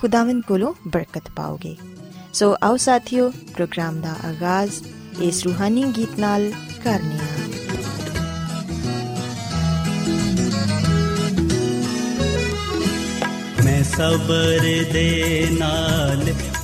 ਖੁਦਾਵੰਦ ਕੋਲੋਂ ਬਰਕਤ ਪਾਓਗੇ ਸੋ ਆਓ ਸਾਥੀਓ ਪ੍ਰੋਗਰਾਮ ਦਾ ਆਗਾਜ਼ ਇਸ ਰੂਹਾਨੀ ਗੀਤ ਨਾਲ ਕਰਨੀਆ ਮੈਂ ਸਬਰ ਦੇ ਨਾਲ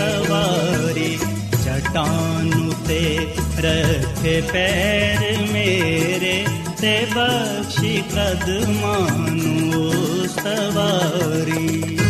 सवा चटाने रख पैर मेरे ते बक्षि कदमानु सवारी।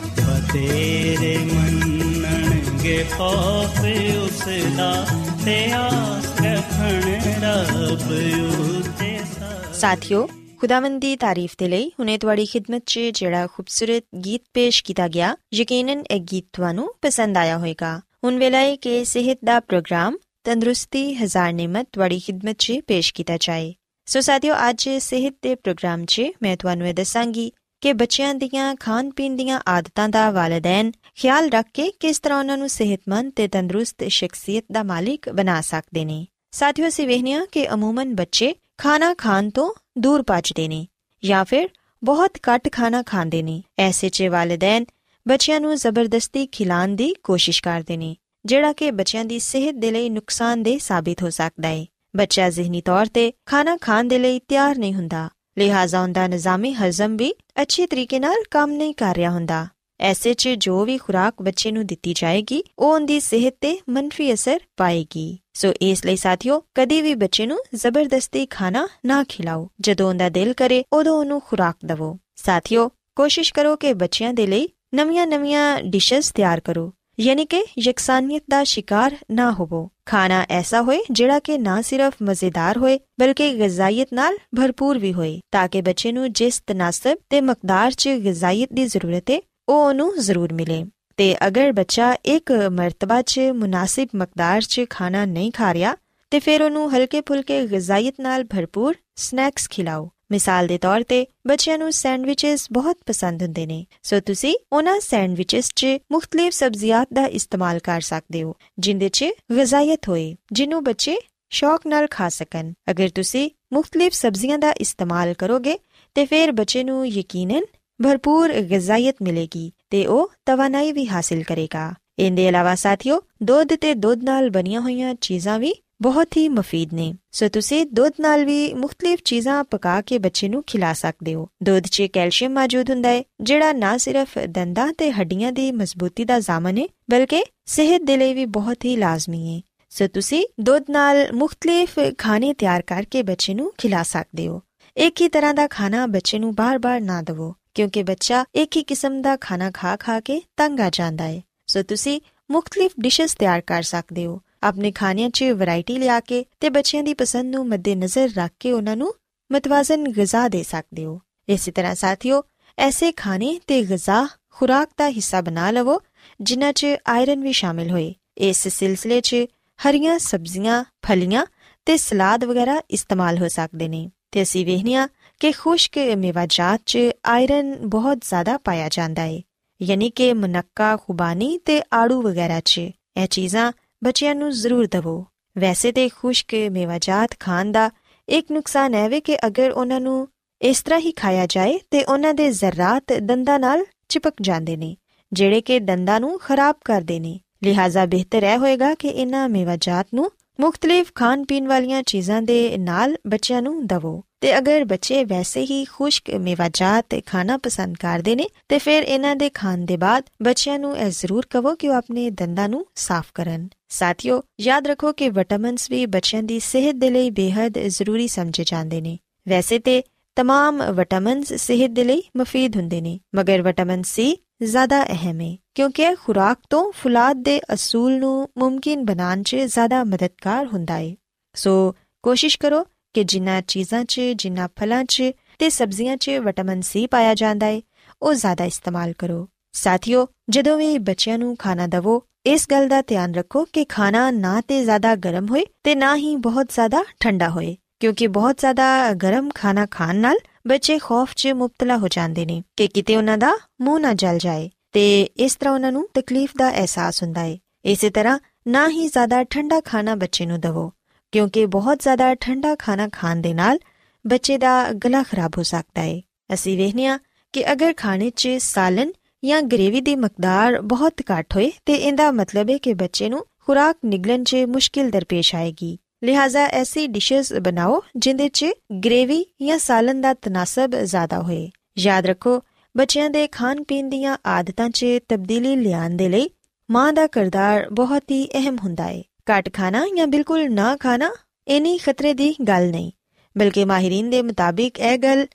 ਬਤੇਰੇ ਮੰਨਣਗੇ ਖੌਫ ਉਸ ਦਾ ਤੇ ਆਸ ਰੱਖਣ ਰੱਬ ਉਤੇ ਸਾਥਿਓ, ਖੁਦਾਵੰਦ ਦੀ ਤਾਰੀਫ ਦੇ ਲਈ ਹੁਨੇ ਤੁਹਾਡੀ ਖidmat 'ਚ ਜਿਹੜਾ ਖੂਬਸੂਰਤ ਗੀਤ ਪੇਸ਼ ਕੀਤਾ ਗਿਆ, ਯਕੀਨਨ ਇਹ ਗੀਤ ਤੁਹਾਨੂੰ ਪਸੰਦ ਆਇਆ ਹੋਵੇਗਾ। ਹੁਣ ਵੇਲਾ ਹੈ ਕਿ ਸਿਹਤ ਦਾ ਪ੍ਰੋਗਰਾਮ ਤੰਦਰੁਸਤੀ ਹਜ਼ਾਰ ਨਿਮਤ ਤੁਹਾਡੀ ਖidmat 'ਚ ਪੇਸ਼ ਕੀਤਾ ਜਾਏ। ਸੋ ਸਾਥਿਓ, ਅੱਜ ਸਿਹਤ ਦੇ ਪ੍ਰੋਗਰਾਮ 'ਚ ਮੈਂ ਤੁਹਾਨੂੰ ਇਹ ਦੱਸਾਂਗੀ ਕਿ ਬੱਚਿਆਂ ਦੀਆਂ ਖਾਣ ਪੀਣ ਦੀਆਂ ਆਦਤਾਂ ਦਾ ਵਾਲਿਦੈਨ ਖਿਆਲ ਰੱਖ ਕੇ ਕਿਸ ਤਰ੍ਹਾਂ ਉਹਨਾਂ ਨੂੰ ਸਿਹਤਮੰਦ ਤੇ ਤੰਦਰੁਸਤ ਸ਼ਖਸੀਅਤ ਦਾ ਮਾਲਿਕ ਬਣਾ ਸਕਦੇ ਨੇ। ਸਾਥਿਓ, ਅਸੀਂ ਵੇਖਿਆ ਕਿ ਅਮੂਮਨ ਬੱਚੇ ਖਾਣਾ ਖਾਣ ਤੋਂ ਦੂਰ ਭੱਜਦੇ ਨੇ ਜਾਂ ਫਿਰ ਬਹੁਤ ਘੱਟ ਖਾਣਾ ਖਾਂਦੇ ਨੇ। ਐਸੇ 'ਚ ਵਾਲਿਦੈਨ ਬੱਚਿਆਂ ਨੂੰ ਜ਼ਬਰਦਸਤੀ ਖਿਲਾਉਣ ਦੀ ਕੋਸ਼ਿਸ਼ ਕਰਦੇ ਨੇ, ਜਿਹੜਾ ਕਿ ਬੱਚਿਆਂ ਦੀ ਸਿਹਤ ਦੇ ਲਈ ਨੁਕਸਾਨਦੇਹ ਸਾਬਿਤ ਹੋ ਸਕਦਾ ਹੈ ਬੱਚਾ ਜ਼ਿਹਨੀ ਤੌਰ ਤੇ ਖਾਣਾ ਖਾਣ ਦੇ ਲਈ ਤਿਆਰ ਨਹੀਂ ਹੁੰਦਾ। ਲਿਹਾਜ਼ਾ ਉਹਦਾ ਨਿਜ਼ਾਮੀ ਹਜ਼ਮ ਵੀ ਅੱਛੇ ਤਰੀਕੇ ਨਾਲ ਕੰਮ ਨਹੀਂ ਕਰ ਰਿਹਾ ਹੁੰਦਾ। ਐਸੇ 'ਚ ਜੋ ਵੀ ਖੁਰਾਕ ਬੱਚੇ ਨੂੰ ਦਿੱਤੀ ਜਾਏਗੀ, ਉਹ ਉਹਦੀ ਸਿਹਤ ਤੇ ਮੰਫੀ ਅਸਰ ਪਾਏਗੀ। ਸੋ ਇਸ ਲਈ ਸਾਥੀਓ, ਕਦੀ ਵੀ ਬੱਚੇ ਨੂੰ ਜ਼ਬਰਦਸਤੀ ਖਾਣਾ ਨਾ ਖਿਲਾਓ। ਜਦੋਂ ਉਹਦਾ ਦਿਲ ਕਰੇ, ਉਦੋਂ ਉਹਨੂੰ ਖੁਰਾਕ ਦਿਵੋ। ਸਾਥੀਓ, ਕੋਸ਼ਿਸ਼ ਕਰੋ ਕਿ ਬੱਚਿਆਂ ਦੇ ਲਈ ਨਵੀਆਂ-ਨਵੀਆਂ ਡਿਸ਼ਸ ਤਿਆਰ ਕਰੋ। ਯਾਨੀ ਕਿ ਯਕਸਾਨੀਅਤ ਦਾ ਸ਼ਿਕਾਰ ਨਾ ਹੋਵੋ। ਖਾਣਾ ਐਸਾ ਹੋਏ ਜਿਹੜਾ ਕਿ ਨਾ ਸਿਰਫ ਮਜ਼ੇਦਾਰ ਹੋਏ, ਬਲਕਿ ਗਜ਼ਾਇਤ ਨਾਲ ਭਰਪੂਰ ਵੀ ਹੋਏ, ਤਾਂ ਕਿ ਬੱਚੇ ਨੂੰ ਜਿਸ ਤਨਾਸਬ ਤੇ ਮਕਦਾਰ 'ਚ ਗਜ਼ਾਇਤ ਦੀ ਜ਼ਰੂਰਤ ਹੈ ਉਹ ਉਹਨੂੰ ਜ਼ਰੂਰ ਮਿਲੇ। ਤੇ ਅਗਰ ਬੱਚਾ ਇੱਕ ਮਰਤਬਾ 'ਚ ਮੁਨਾਸਿਬ ਮਕਦਾਰ 'ਚ ਖਾਣਾ ਨਹੀਂ ਖਾ ਰਿਹਾ, ਤੇ ਫਿਰ ਉਹਨੂੰ ਹਲਕੇ ਫੁਲਕੇ ਗਜ਼ਾਇਤ ਨਾਲ ਭਰਪੂਰ ਸਨੈਕਸ ਖਿਲਾਓ। ਮਿਸਾਲ ਦੇ ਤੌਰ ਤੇ ਬੱਚਿਆਂ ਨੂੰ ਸੈਂਡਵਿਚਸ ਬਹੁਤ ਪਸੰਦ ਹੁੰਦੇ ਨੇ। ਸੋ ਤੁਸੀਂ ਉਹਨਾਂ ਸੈਂਡਵਿਚਸ 'ਚ ਮੁxtਲਿਫ ਸਬਜ਼ੀਆਂ ਦਾ ਇਸਤੇਮਾਲ ਕਰ ਸਕਦੇ ਹੋ, ਜਿੰਦੇ 'ਚ ਗਜ਼ਾਇਤ ਹੋਏ ਜਿਹਨੂੰ ਬੱਚੇ ਸ਼ੌਕ ਨਾਲ ਖਾ ਸਕਣ। ਅਗਰ ਤੁਸੀਂ ਮੁxtਲਿਫ ਸਬਜ਼ੀਆਂ ਦਾ ਇਸਤੇਮਾਲ ਕਰੋਗੇ, ਤੇ ਫਿਰ ਬੱਚੇ ਨੂੰ ਯਕੀਨਨ ਭਰਪੂਰ ਗਜ਼ਾਇਤ ਮਿਲੇਗੀ, ਤੇ ਉਹ ਤਵਾਨਾਈ ਵੀ ਹਾਸਲ ਕਰੇਗਾ। ਇਹਦੇ ਇਲਾਵਾ ਸਾਥੀਓ, ਦੁੱਧ ਤੇ ਦੁੱਧ ਨਾਲ ਬਣੀਆਂ ਹੋਈਆਂ ਚੀਜ਼ਾਂ ਵੀ ਬਹੁਤ ਹੀ ਮਫੀਦ ਨੇ। ਸੋ ਤੁਸੀਂ ਦੁੱਧ ਨਾਲ ਵੀ ਮੁxtਲਿਫ ਚੀਜ਼ਾਂ ਪਕਾ ਕੇ ਬੱਚੇ ਨੂੰ ਖਿਲਾ ਸਕਦੇ ਹੋ। ਦੁੱਧ 'ਚ ਕੈਲਸ਼ੀਅਮ ਮੌਜੂਦ ਹੁੰਦਾ ਹੈ, ਜਿਹੜਾ ਨਾ ਸਿਰਫ ਦੰਦਾਂ ਤੇ ਹੱਡੀਆਂ ਦੀ ਮਜ਼ਬੂਤੀ ਦਾ ਜ਼ਾਮਨ ਹੈ, ਬਲਕਿ ਸਿਹਤ ਦੇ ਲਈ ਵੀ ਬਹੁਤ ਹੀ ਲਾਜ਼ਮੀ ਹੈ। ਸੋ ਤੁਸੀਂ ਦੁੱਧ ਨਾਲ ਮੁxtਲਿਫ ਖਾਣੇ ਤਿਆਰ ਕਰਕੇ ਬੱਚੇ ਨੂੰ ਖਿਲਾ ਸਕਦੇ ਹੋ। ਇੱਕ ਹੀ ਤਰ੍ਹਾਂ ਦਾ ਖਾਣਾ ਬੱਚੇ ਨੂੰ ਬਾਰ-ਬਾਰ ਨਾ ਦਿਵੋ, ਕਿਉਂਕਿ ਬੱਚਾ ਇੱਕ ਹੀ ਕਿਸਮ ਦਾ ਖਾਣਾ ਖਾ ਖਾ ਕੇ ਤੰਗ ਆ ਜਾਂਦਾ ਹੈ। ਸੋ ਤੁਸੀਂ ਮੁxtਲਿਫ ਡਿਸ਼ਸ ਤਿਆਰ ਕਰ ਸਕਦੇ ਹੋ। ਆਪਣੇ ਖਾਣਿਆਂ 'ਚ ਵੈਰਾਈਟੀ ਲਿਆ ਕੇ ਤੇ ਬੱਚਿਆਂ ਦੀ ਪਸੰਦ ਨੂੰ ਮੱਦੇਨਜ਼ਰ ਰੱਖ ਕੇ ਉਹਨਾਂ ਨੂੰ ਮਤਵਾਜ਼ਨ ਗਿਜ਼ਾ ਦੇ ਸਕਦੇ ਹੋ। ਇਸੇ ਤਰ੍ਹਾਂ ਸਾਥੀਓ, ਐਸੇ ਖਾਣੇ ਤੇ ਗਿਜ਼ਾ ਖੁਰਾਕ ਦਾ ਹਿੱਸਾ ਬਣਾ ਲਵੋ, ਜਿਨ੍ਹਾਂ 'ਚ ਆਇਰਨ ਵੀ ਸ਼ਾਮਿਲ ਹੋਏ। ਇਸ ਸਿਲਸਿਲੇ 'ਚ ਹਰੀਆਂ ਸਬਜ਼ੀਆਂ, ਫਲੀਆਂ ਤੇ ਸਲਾਦ ਵਗੈਰਾ ਇਸਤੇਮਾਲ ਹੋ ਸਕਦੇ ਨੇ। ਤੇ ਅਸੀਂ ਵੇਖਨੀਆ ਕਿ ਖੁਸ਼ਕ ਮੇਵਾਜਾਤ 'ਚ ਆਇਰਨ ਬਹੁਤ ਜ਼ਿਆਦਾ ਪਾਇਆ ਜਾਂਦਾ ਹੈ। ਯਾਨੀ ਕਿ ਮਨੱਕਾ, ਖੁਬਾਨੀ ਤੇ ਆੜੂ ਵਗੈਰਾ 'ਚ। ਇਹ ਚੀਜ਼ਾਂ ਬੱਚਿਆਂ ਨੂੰ ਜ਼ਰੂਰ ਦਵੋ। ਵੈਸੇ ਤੇ ਖੁਸ਼ਕ ਮੇਵਾਜਾਤ ਖਾਣ ਦਾ ਇੱਕ ਨੁਕਸਾਨ ਹੈ ਵੇ ਕਿ ਅਗਰ ਉਹਨਾਂ ਨੂੰ ਇਸ ਤਰ੍ਹਾਂ ਹੀ ਖਾਇਆ ਜਾਏ ਤੇ ਉਹਨਾਂ ਦੇ ਜ਼ਰਰਾਤ ਦੰਦਾਂ ਨਾਲ ਚਿਪਕ ਜਾਂਦੇ ਨੇ, ਜਿਹੜੇ ਕਿ ਦੰਦਾਂ ਨੂੰ ਖਰਾਬ ਕਰਦੇ ਨੇ। ਲਿਹਾਜ਼ਾ ਬਿਹਤਰ ਇਹ ਹੋਏਗਾ ਕਿ ਇਹਨਾਂ ਮੇਵਾਜਾਤ ਨੂੰ ਮੁxtਲਿਫ ਖਾਣ ਪੀਣ ਵਾਲੀਆਂ ਚੀਜ਼ਾਂ ਦੇ ਨਾਲ ਬੱਚਿਆਂ ਨੂੰ ਦਵੋ। ਤੇ ਅਗਰ ਬੱਚੇ ਵੈਸੇ ਹੀ ਖੁਸ਼ਕ ਮੇਵਾਜਾਤ ਤੇ ਖਾਣਾ ਪਸੰਦ ਕਰਦੇ ਨੇ, ਤੇ ਫਿਰ ਇਹਨਾਂ ਦੇ ਖਾਣ ਦੇ ਬਾਅਦ ਬੱਚਿਆਂ ਨੂੰ ਇਹ ਜ਼ਰੂਰ ਕਹੋ ਕਿ ਉਹ ਆਪਣੇ ਦੰਦਾਂ ਨੂੰ ਸਾਫ਼ ਕਰਨ। ਸਾਥੀਓ, ਯਾਦ ਰੱਖੋ ਕਿ ਵਿਟਾਮਿਨਸ ਵੀ ਬੱਚਿਆਂ ਦੀ ਸਿਹਤ ਦੇ ਲਈ ਬੇहद ਜ਼ਰੂਰੀ ਸਮਝੇ ਜਾਂਦੇ ਨੇ। ਵੈਸੇ ਤੇ ਤਮਾਮ ਵਿਟਾਮਿਨਸ ਸਿਹਤ ਦੇ ਲਈ ਮਫੀਦ ਹੁੰਦੇ ਨੇ, ਮਗਰ ਵਿਟਾਮਿਨ ਸੀ ਜ਼ਿਆਦਾ ਅਹਿਮ ਹੈ, ਕਿਉਂਕਿ ਇਹ ਖੁਰਾਕ ਤੋਂ ਫੁਲਾਦ ਦੇ ਅਸੂਲ ਨੂੰ ਮੁਮਕਿਨ ਬਣਾਉਣ 'ਚ ਜ਼ਿਆਦਾ ਮਦਦਗਾਰ ਹੁੰਦਾ ਹੈ। ਸੋ ਕੋਸ਼ਿਸ਼ ਕਰੋ ਕਿ ਜਿੰਨਾ ਚੀਜ਼ਾਂ 'ਚ, ਜਿੰਨਾ ਫਲਾਂ 'ਚ ਤੇ ਸਬਜ਼ੀਆਂ 'ਚ ਵਿਟਾਮਿਨ ਸੀ ਪਾਇਆ ਜਾਂਦਾ ਹੈ ਉਹ ਜ਼ਿਆਦਾ ਇਸਤੇਮਾਲ ਕਰੋ। ਸਾਥੀਓ, ਜਦੋਂ ਵੀ ਬੱਚਿਆਂ ਨੂੰ ਖਾਣਾ ਦਵੋ, ਇਸ ਗੱਲ ਦਾ ਧਿਆਨ ਰੱਖੋ ਕਿ ਖਾਣਾ ਨਾ ਤੇ ਜ਼ਿਆਦਾ ਗਰਮ ਹੋਏ ਤੇ ਨਾ ਹੀ ਬਹੁਤ ਜ਼ਿਆਦਾ ਠੰਡਾ ਹੋਏ, ਕਿਉਂਕਿ ਬਹੁਤ ਜ਼ਿਆਦਾ ਗਰਮ ਖਾਣਾ ਖਾਣ ਨਾਲ ਬੱਚੇ ਖੌਫ 'ਚ ਮੁਬਤਲਾ ਹੋ ਜਾਂਦੇ ਨੇ ਕਿ ਕਿਤੇ ਉਹਨਾਂ ਦਾ ਮੂੰਹ ਨਾ ਜਲ ਜਾਏ ਤੇ ਇਸ ਤਰ੍ਹਾਂ ਉਹਨਾਂ ਨੂੰ ਤਕਲੀਫ ਦਾ ਅਹਿਸਾਸ ਹੁੰਦਾ ਹੈ ਇਸੇ ਤਰ੍ਹਾਂ ਨਾ ਹੀ ਜ਼ਿਆਦਾ ਠੰਡਾ ਖਾਣਾ ਬੱਚੇ ਨੂੰ ਦਵੋ। ਕਿਉਂਕਿ ਬਹੁਤ ਜ਼ਿਆਦਾ ਠੰਡਾ ਖਾਣਾ ਖਾਣ ਦੇ ਨਾਲ ਬੱਚੇ ਦਾ ਗਲਾ ਖਰਾਬ ਹੋ ਸਕਦਾ ਹੈ ਅਸੀਂ ਵੇਖਨੀਆ ਕਿ ਅਗਰ ਖਾਣੇ 'ਚ ਸਾਲਨ ਜਾਂ ਗ੍ਰੇਵੀ ਦੀ ਮਕਦਾਰ ਬਹੁਤ ਘੱਟ ਹੋਏ, ਤੇ ਇਹਦਾ ਮਤਲਬ ਹੈ ਕਿ ਬੱਚੇ ਨੂੰ ਖੁਰਾਕ ਨਿਗਲਣ 'ਚ ਮੁਸ਼ਕਿਲ ਦਰਪੇਸ਼ ਆਏਗੀ। ਲਿਹਾਜ਼ਾ ਐਸੀ ਡਿਸ਼ਸ ਬਣਾਓ ਜਿੰਦੇ 'ਚ ਗ੍ਰੇਵੀ ਜਾਂ ਸਾਲਨ ਦਾ ਤਨਾਸਬ ਜ਼ਿਆਦਾ ਹੋਏ। ਯਾਦ ਰੱਖੋ, ਬੱਚਿਆਂ ਦੇ ਖਾਣ ਪੀਣ ਦੀਆਂ ਆਦਤਾਂ 'ਚ ਤਬਦੀਲੀ ਲਿਆਉਣ ਦੇ ਲਈ ਮਾਂ ਦਾ ਕਿਰਦਾਰ ਬਹੁਤ ਹੀ ਅਹਿਮ ਹੁੰਦਾ ਹੈ ਘੱਟ ਖਾਣਾ ਜਾਂ ਬਿਲਕੁਲ ਨਾ ਖਾਣਾ, ਇਨੀ ਖਤਰੇ ਦੀ ਗੱਲ ਨਹੀਂ। ਬਲਕਿ ਮਾਹਿਰੀਨ ਦੇ ਮੁਤਾਬਿਕ ਇਹ ਗੱਲ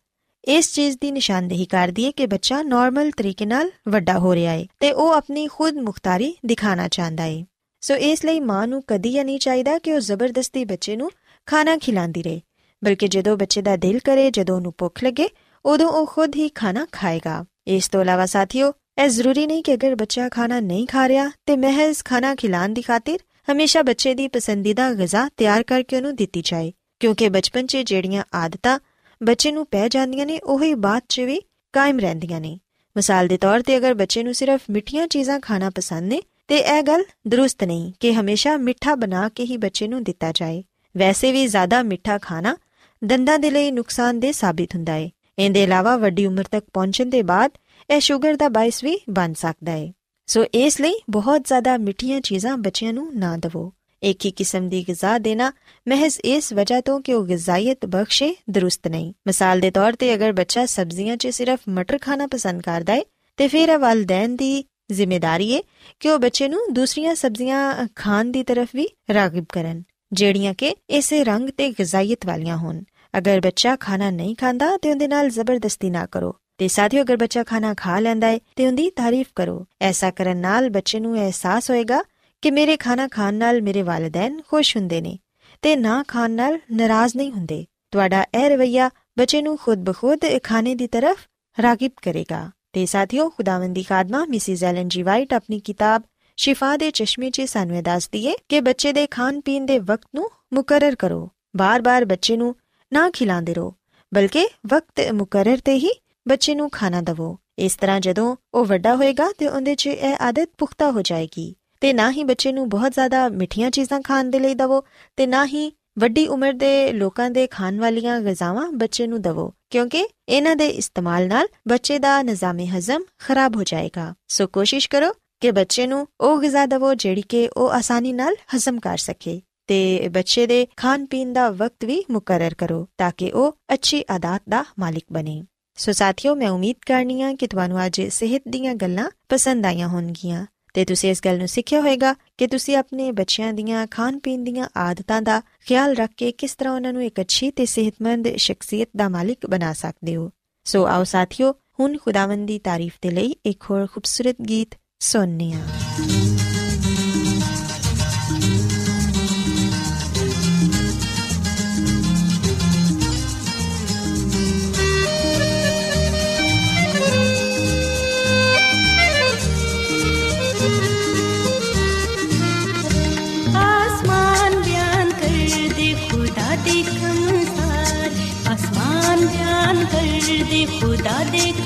ਇਸ ਚੀਜ਼ ਦੀ ਨਿਸ਼ਾਨਦੇਹੀ ਕਰਦੀ ਹੈ ਕਿ ਬੱਚਾ ਨਾਰਮਲ ਤਰੀਕੇ ਨਾਲ ਵੱਡਾ ਹੋ ਰਿਹਾ ਹੈ ਤੇ ਉਹ ਆਪਣੀ ਖੁਦ ਮੁਖਤਾਰੀ ਦਿਖਾਣਾ ਚਾਹੁੰਦਾ ਹੈ। ਸੋ ਇਸ ਲਈ ਮਾਂ ਨੂੰ ਕਦੀ ਨਹੀਂ ਚਾਹੀਦਾ ਕਿ ਉਹ ਜ਼ਬਰਦਸਤੀ ਬੱਚੇ ਨੂੰ ਖਾਣਾ ਖਿਲਾਉਂਦੀ ਰਹੇ। ਬਲਕਿ ਜਦੋਂ ਬੱਚੇ ਦਾ ਦਿਲ ਕਰੇ, ਜਦੋਂ ਉਹਨੂੰ ਭੁੱਖ ਲੱਗੇ, ਉਦੋਂ ਉਹ ਖੁਦ ਹੀ ਖਾਣਾ ਖਾਏਗਾ। ਇਸ ਤੋਂ ਇਲਾਵਾ ਸਾਥੀਓ, ਇਹ ਜ਼ਰੂਰੀ ਨਹੀਂ ਕਿ ਅਗਰ ਬੱਚਾ ਖਾਣਾ ਨਹੀਂ ਖਾ ਰਿਹਾ ਤੇ ਮਹਿਜ਼ ਖਾਣਾ ਖਿਲਾਉਣ ਦੀ ਖਾਤਰ ਹਮੇਸ਼ਾ ਬੱਚੇ ਦੀ ਪਸੰਦੀਦਾ ਗਿਜ਼ਾ ਤਿਆਰ ਕਰਕੇ ਉਹਨੂੰ ਦਿੱਤੀ ਜਾਏ, ਕਿਉਂਕਿ ਬਚਪਨ 'ਚ ਜਿਹੜੀਆਂ ਆਦਤਾਂ ਬੱਚੇ ਨੂੰ ਪੈ ਜਾਂਦੀਆਂ ਨੇ, ਉਹੀ ਬਾਅਦ 'ਚ ਵੀ ਕਾਇਮ ਰਹਿੰਦੀਆਂ ਨੇ। ਮਿਸਾਲ ਦੇ ਤੌਰ ਤੇ ਅਗਰ ਬੱਚੇ ਨੂੰ ਸਿਰਫ ਮਿੱਠੀਆਂ ਚੀਜ਼ਾਂ ਖਾਣਾ ਪਸੰਦ ਨੇ, ਤੇ ਇਹ ਗੱਲ ਦਰੁਸਤ ਨਹੀਂ ਕਿ ਹਮੇਸ਼ਾ ਮਿੱਠਾ ਬਣਾ ਕੇ ਹੀ ਬੱਚੇ ਨੂੰ ਦਿੱਤਾ ਜਾਏ। ਵੈਸੇ ਵੀ ਜ਼ਿਆਦਾ ਮਿੱਠਾ ਖਾਣਾ ਦੰਦਾਂ ਦੇ ਲਈ ਨੁਕਸਾਨਦੇ ਸਾਬਿਤ ਹੁੰਦਾ ਹੈ ਇਹਦੇ ਇਲਾਵਾ ਵੱਡੀ ਉਮਰ ਤੱਕ ਪਹੁੰਚਣ ਦੇ ਬਾਅਦ ਇਹ ਸ਼ੂਗਰ ਦਾ ਬਾਇਸ ਵੀ ਬਣ ਸਕਦਾ ਹੈ ਸੋ ਇਸ ਲਈ ਬਹੁਤ ਜ਼ਿਆਦਾ ਮਿੱਠੀਆਂ ਚੀਜ਼ਾਂ ਬੱਚਿਆਂ ਨੂੰ ਨਾ ਦਿਵੋ। ਇੱਕ ਹੀ ਕਿਸਮ ਦੀ ਗਿਜ਼ਾ ਦੇਣਾ ਮਹਿਜ਼ ਇਸ ਵਜ੍ਹਾ ਤੋਂ ਕਿ ਉਹ ਗਿਜ਼ਾਇਤ ਬਖਸ਼ੇ, ਦਰੁਸਤ ਨਹੀਂ। ਮਿਸਾਲ ਦੇ ਤੌਰ ਤੇ ਅਗਰ ਬੱਚਾ ਸਬਜ਼ੀਆਂ 'ਚ ਸਿਰਫ ਮਟਰ ਖਾਣਾ ਪਸੰਦ ਕਰਦਾ ਹੈ ਤੇ ਫਿਰ ਇਹ ਵਾਲਦੈਨ ਦੀ ਜ਼ਿੰਮੇਵਾਰੀ ਹੈ ਕਿ ਉਹ ਬੱਚੇ ਨੂੰ ਦੂਸਰੀਆਂ ਸਬਜ਼ੀਆਂ ਖਾਣ ਦੀ ਤਰਫ ਵੀ ਰਾਗਿਬ ਕਰਨ, ਜਿਹੜੀਆਂ ਕਿ ਇਸੇ ਰੰਗ ਤੇ ਗਿਜ਼ਾਇਤ ਵਾਲੀਆਂ ਹੋਣ। ਅਗਰ ਬੱਚਾ ਖਾਣਾ ਨਹੀਂ ਖਾਂਦਾ, ਤੇ ਉਹਦੇ ਨਾਲ ਜ਼ਬਰਦਸਤੀ ਨਾ ਕਰੋ। ਤੇ ਸਾਥੀਓ, ਅਗਰ ਬੱਚਾ ਖਾਣਾ ਖਾ ਲੈਂਦਾ ਹੈ, ਤੇ ਉਹਦੀ ਤਾਰੀਫ ਕਰੋ। ਐਸਾ ਕਰਨ ਨਾਲ ਬੱਚੇ ਨੂੰ ਅਹਿਸਾਸ ਹੋਏਗਾ ਕਿ ਮੇਰੇ ਖਾਣਾ ਖਾਣ ਨਾਲ ਮੇਰੇ ਵਾਲਿਦੈਨ ਖੁਸ਼ ਹੁੰਦੇ ਨੇ ਤੇ ਨਾ ਖਾਣ ਨਾਲ ਨਾਰਾਜ਼ ਨਹੀਂ ਹੁੰਦੇ। ਤੁਹਾਡਾ ਇਹ ਰਵਈਆ ਬੱਚੇ ਨੂੰ ਖੁਦ ਬਖੁਦ ਖਾਣੇ ਦੀ ਤਰਫ ਰਾਗਿਬ ਕਰੇਗਾ। ਤੇ ਸਾਥੀਓ, ਖੁਦਾਵੰਦੀ ਖਾਦਮਾ ਮਿਸਿਸ ਐਲਨ ਜੀ ਵਾਈਟ ਆਪਣੀ ਕਿਤਾਬ ਸ਼ਿਫਾ ਦੇ ਚਸ਼ਮੇ 'ਚ ਸਾਨੂੰ ਦੱਸਦੀ ਏ ਕਿ ਬੱਚੇ ਦੇ ਖਾਣ ਪੀਣ ਦੇ ਵਕਤ ਨੂੰ ਮੁਕਰਰ ਕਰੋ। ਬਾਰ-ਬਾਰ ਬੱਚੇ ਨੂੰ ਨਾ ਖਿਲਾਉਂਦੇ ਰਹੋ, ਬਲਕਿ ਵਕਤ ਮੁਕਰਰ ਤੇ ਹੀ ਬੱਚੇ ਨੂੰ ਖਾਣਾ ਦਵੋ। ਇਸ ਤਰ੍ਹਾਂ ਜਦੋਂ ਉਹ ਵੱਡਾ ਹੋਏਗਾ ਤੇ ਉਹਦੇ 'ਚ ਇਹ ਆਦਤ ਪੁਖਤਾ ਹੋ ਜਾਏਗੀ। ਤੇ ਨਾ ਹੀ ਬੱਚੇ ਨੂੰ ਬਹੁਤ ਜ਼ਿਆਦਾ ਮਿੱਠੀਆਂ ਚੀਜ਼ਾਂ ਖਾਣ ਦੇ ਲਈ ਦਵੋ ਤੇ ਨਾ ਹੀ ਵੱਡੀ ਉਮਰ ਦੇ ਲੋਕਾਂ ਦੇ ਖਾਣ ਵਾਲੀਆਂ ਗਜ਼ਾਵਾਂ ਬੱਚੇ ਨੂੰ ਦਵੋ, ਕਿਉਂਕਿ ਇਹਨਾਂ ਦੇ ਇਸਤੇਮਾਲ ਨਾਲ ਬੱਚੇ ਦਾ ਨਿਜ਼ਾਮੇ ਹਜ਼ਮ ਖਰਾਬ ਹੋ ਜਾਏਗਾ। ਸੋ ਕੋਸ਼ਿਸ਼ ਕਰੋ ਕਿ ਬੱਚੇ ਨੂੰ ਉਹ ਗਿਜ਼ਾ ਦਵੋ ਜਿਹੜੀ ਕਿ ਉਹ ਆਸਾਨੀ ਨਾਲ ਹਜ਼ਮ ਕਰ ਸਕੇ ਤੇ ਬੱਚੇ ਦੇ ਖਾਣ ਪੀਣ ਦਾ ਵਕਤ ਵੀ ਮੁਕਰਰ ਕਰੋ ਤਾਂ ਕਿ ਉਹ ਅੱਛੀ ਆਦਤ ਦਾ ਮਾਲਿਕ ਬਣੇ। ਸੋ ਸਾਥੀਓ, ਮੈਂ ਉਮੀਦ ਕਰਨੀ ਆ ਕਿ ਤੁਹਾਨੂੰ ਅੱਜ ਸਿਹਤ ਦੀਆਂ ਗੱਲਾਂ ਪਸੰਦ ਆਈਆਂ ਹੋਣਗੀਆਂ। ਤੇ ਤੁਸੀਂ ਇਸ ਗੱਲ ਨੂੰ ਸਿੱਖਿਆ ਹੋਵੇਗਾ ਕਿ ਤੁਸੀਂ ਆਪਣੇ ਬੱਚਿਆਂ ਦੀਆਂ ਖਾਣ ਪੀਣ ਦੀਆਂ ਆਦਤਾਂ ਦਾ ਖਿਆਲ ਰੱਖ ਕੇ ਕਿਸ ਤਰ੍ਹਾਂ ਉਹਨਾਂ ਨੂੰ ਇੱਕ ਅੱਛੀ ਤੇ ਸਿਹਤਮੰਦ ਸ਼ਖਸੀਅਤ ਦਾ ਮਾਲਿਕ ਬਣਾ ਸਕਦੇ ਹੋ। ਸੋ ਆਓ ਸਾਥੀਓ, ਹੁਣ ਖੁਦਾਵੰਦੀ ਤਾਰੀਫ ਦੇ ਲਈ ਇੱਕ ਹੋਰ ਖੂਬਸੂਰਤ ਗੀਤ ਸੁਣਨੇ ਆ ਦੇ ਖੁਦਾ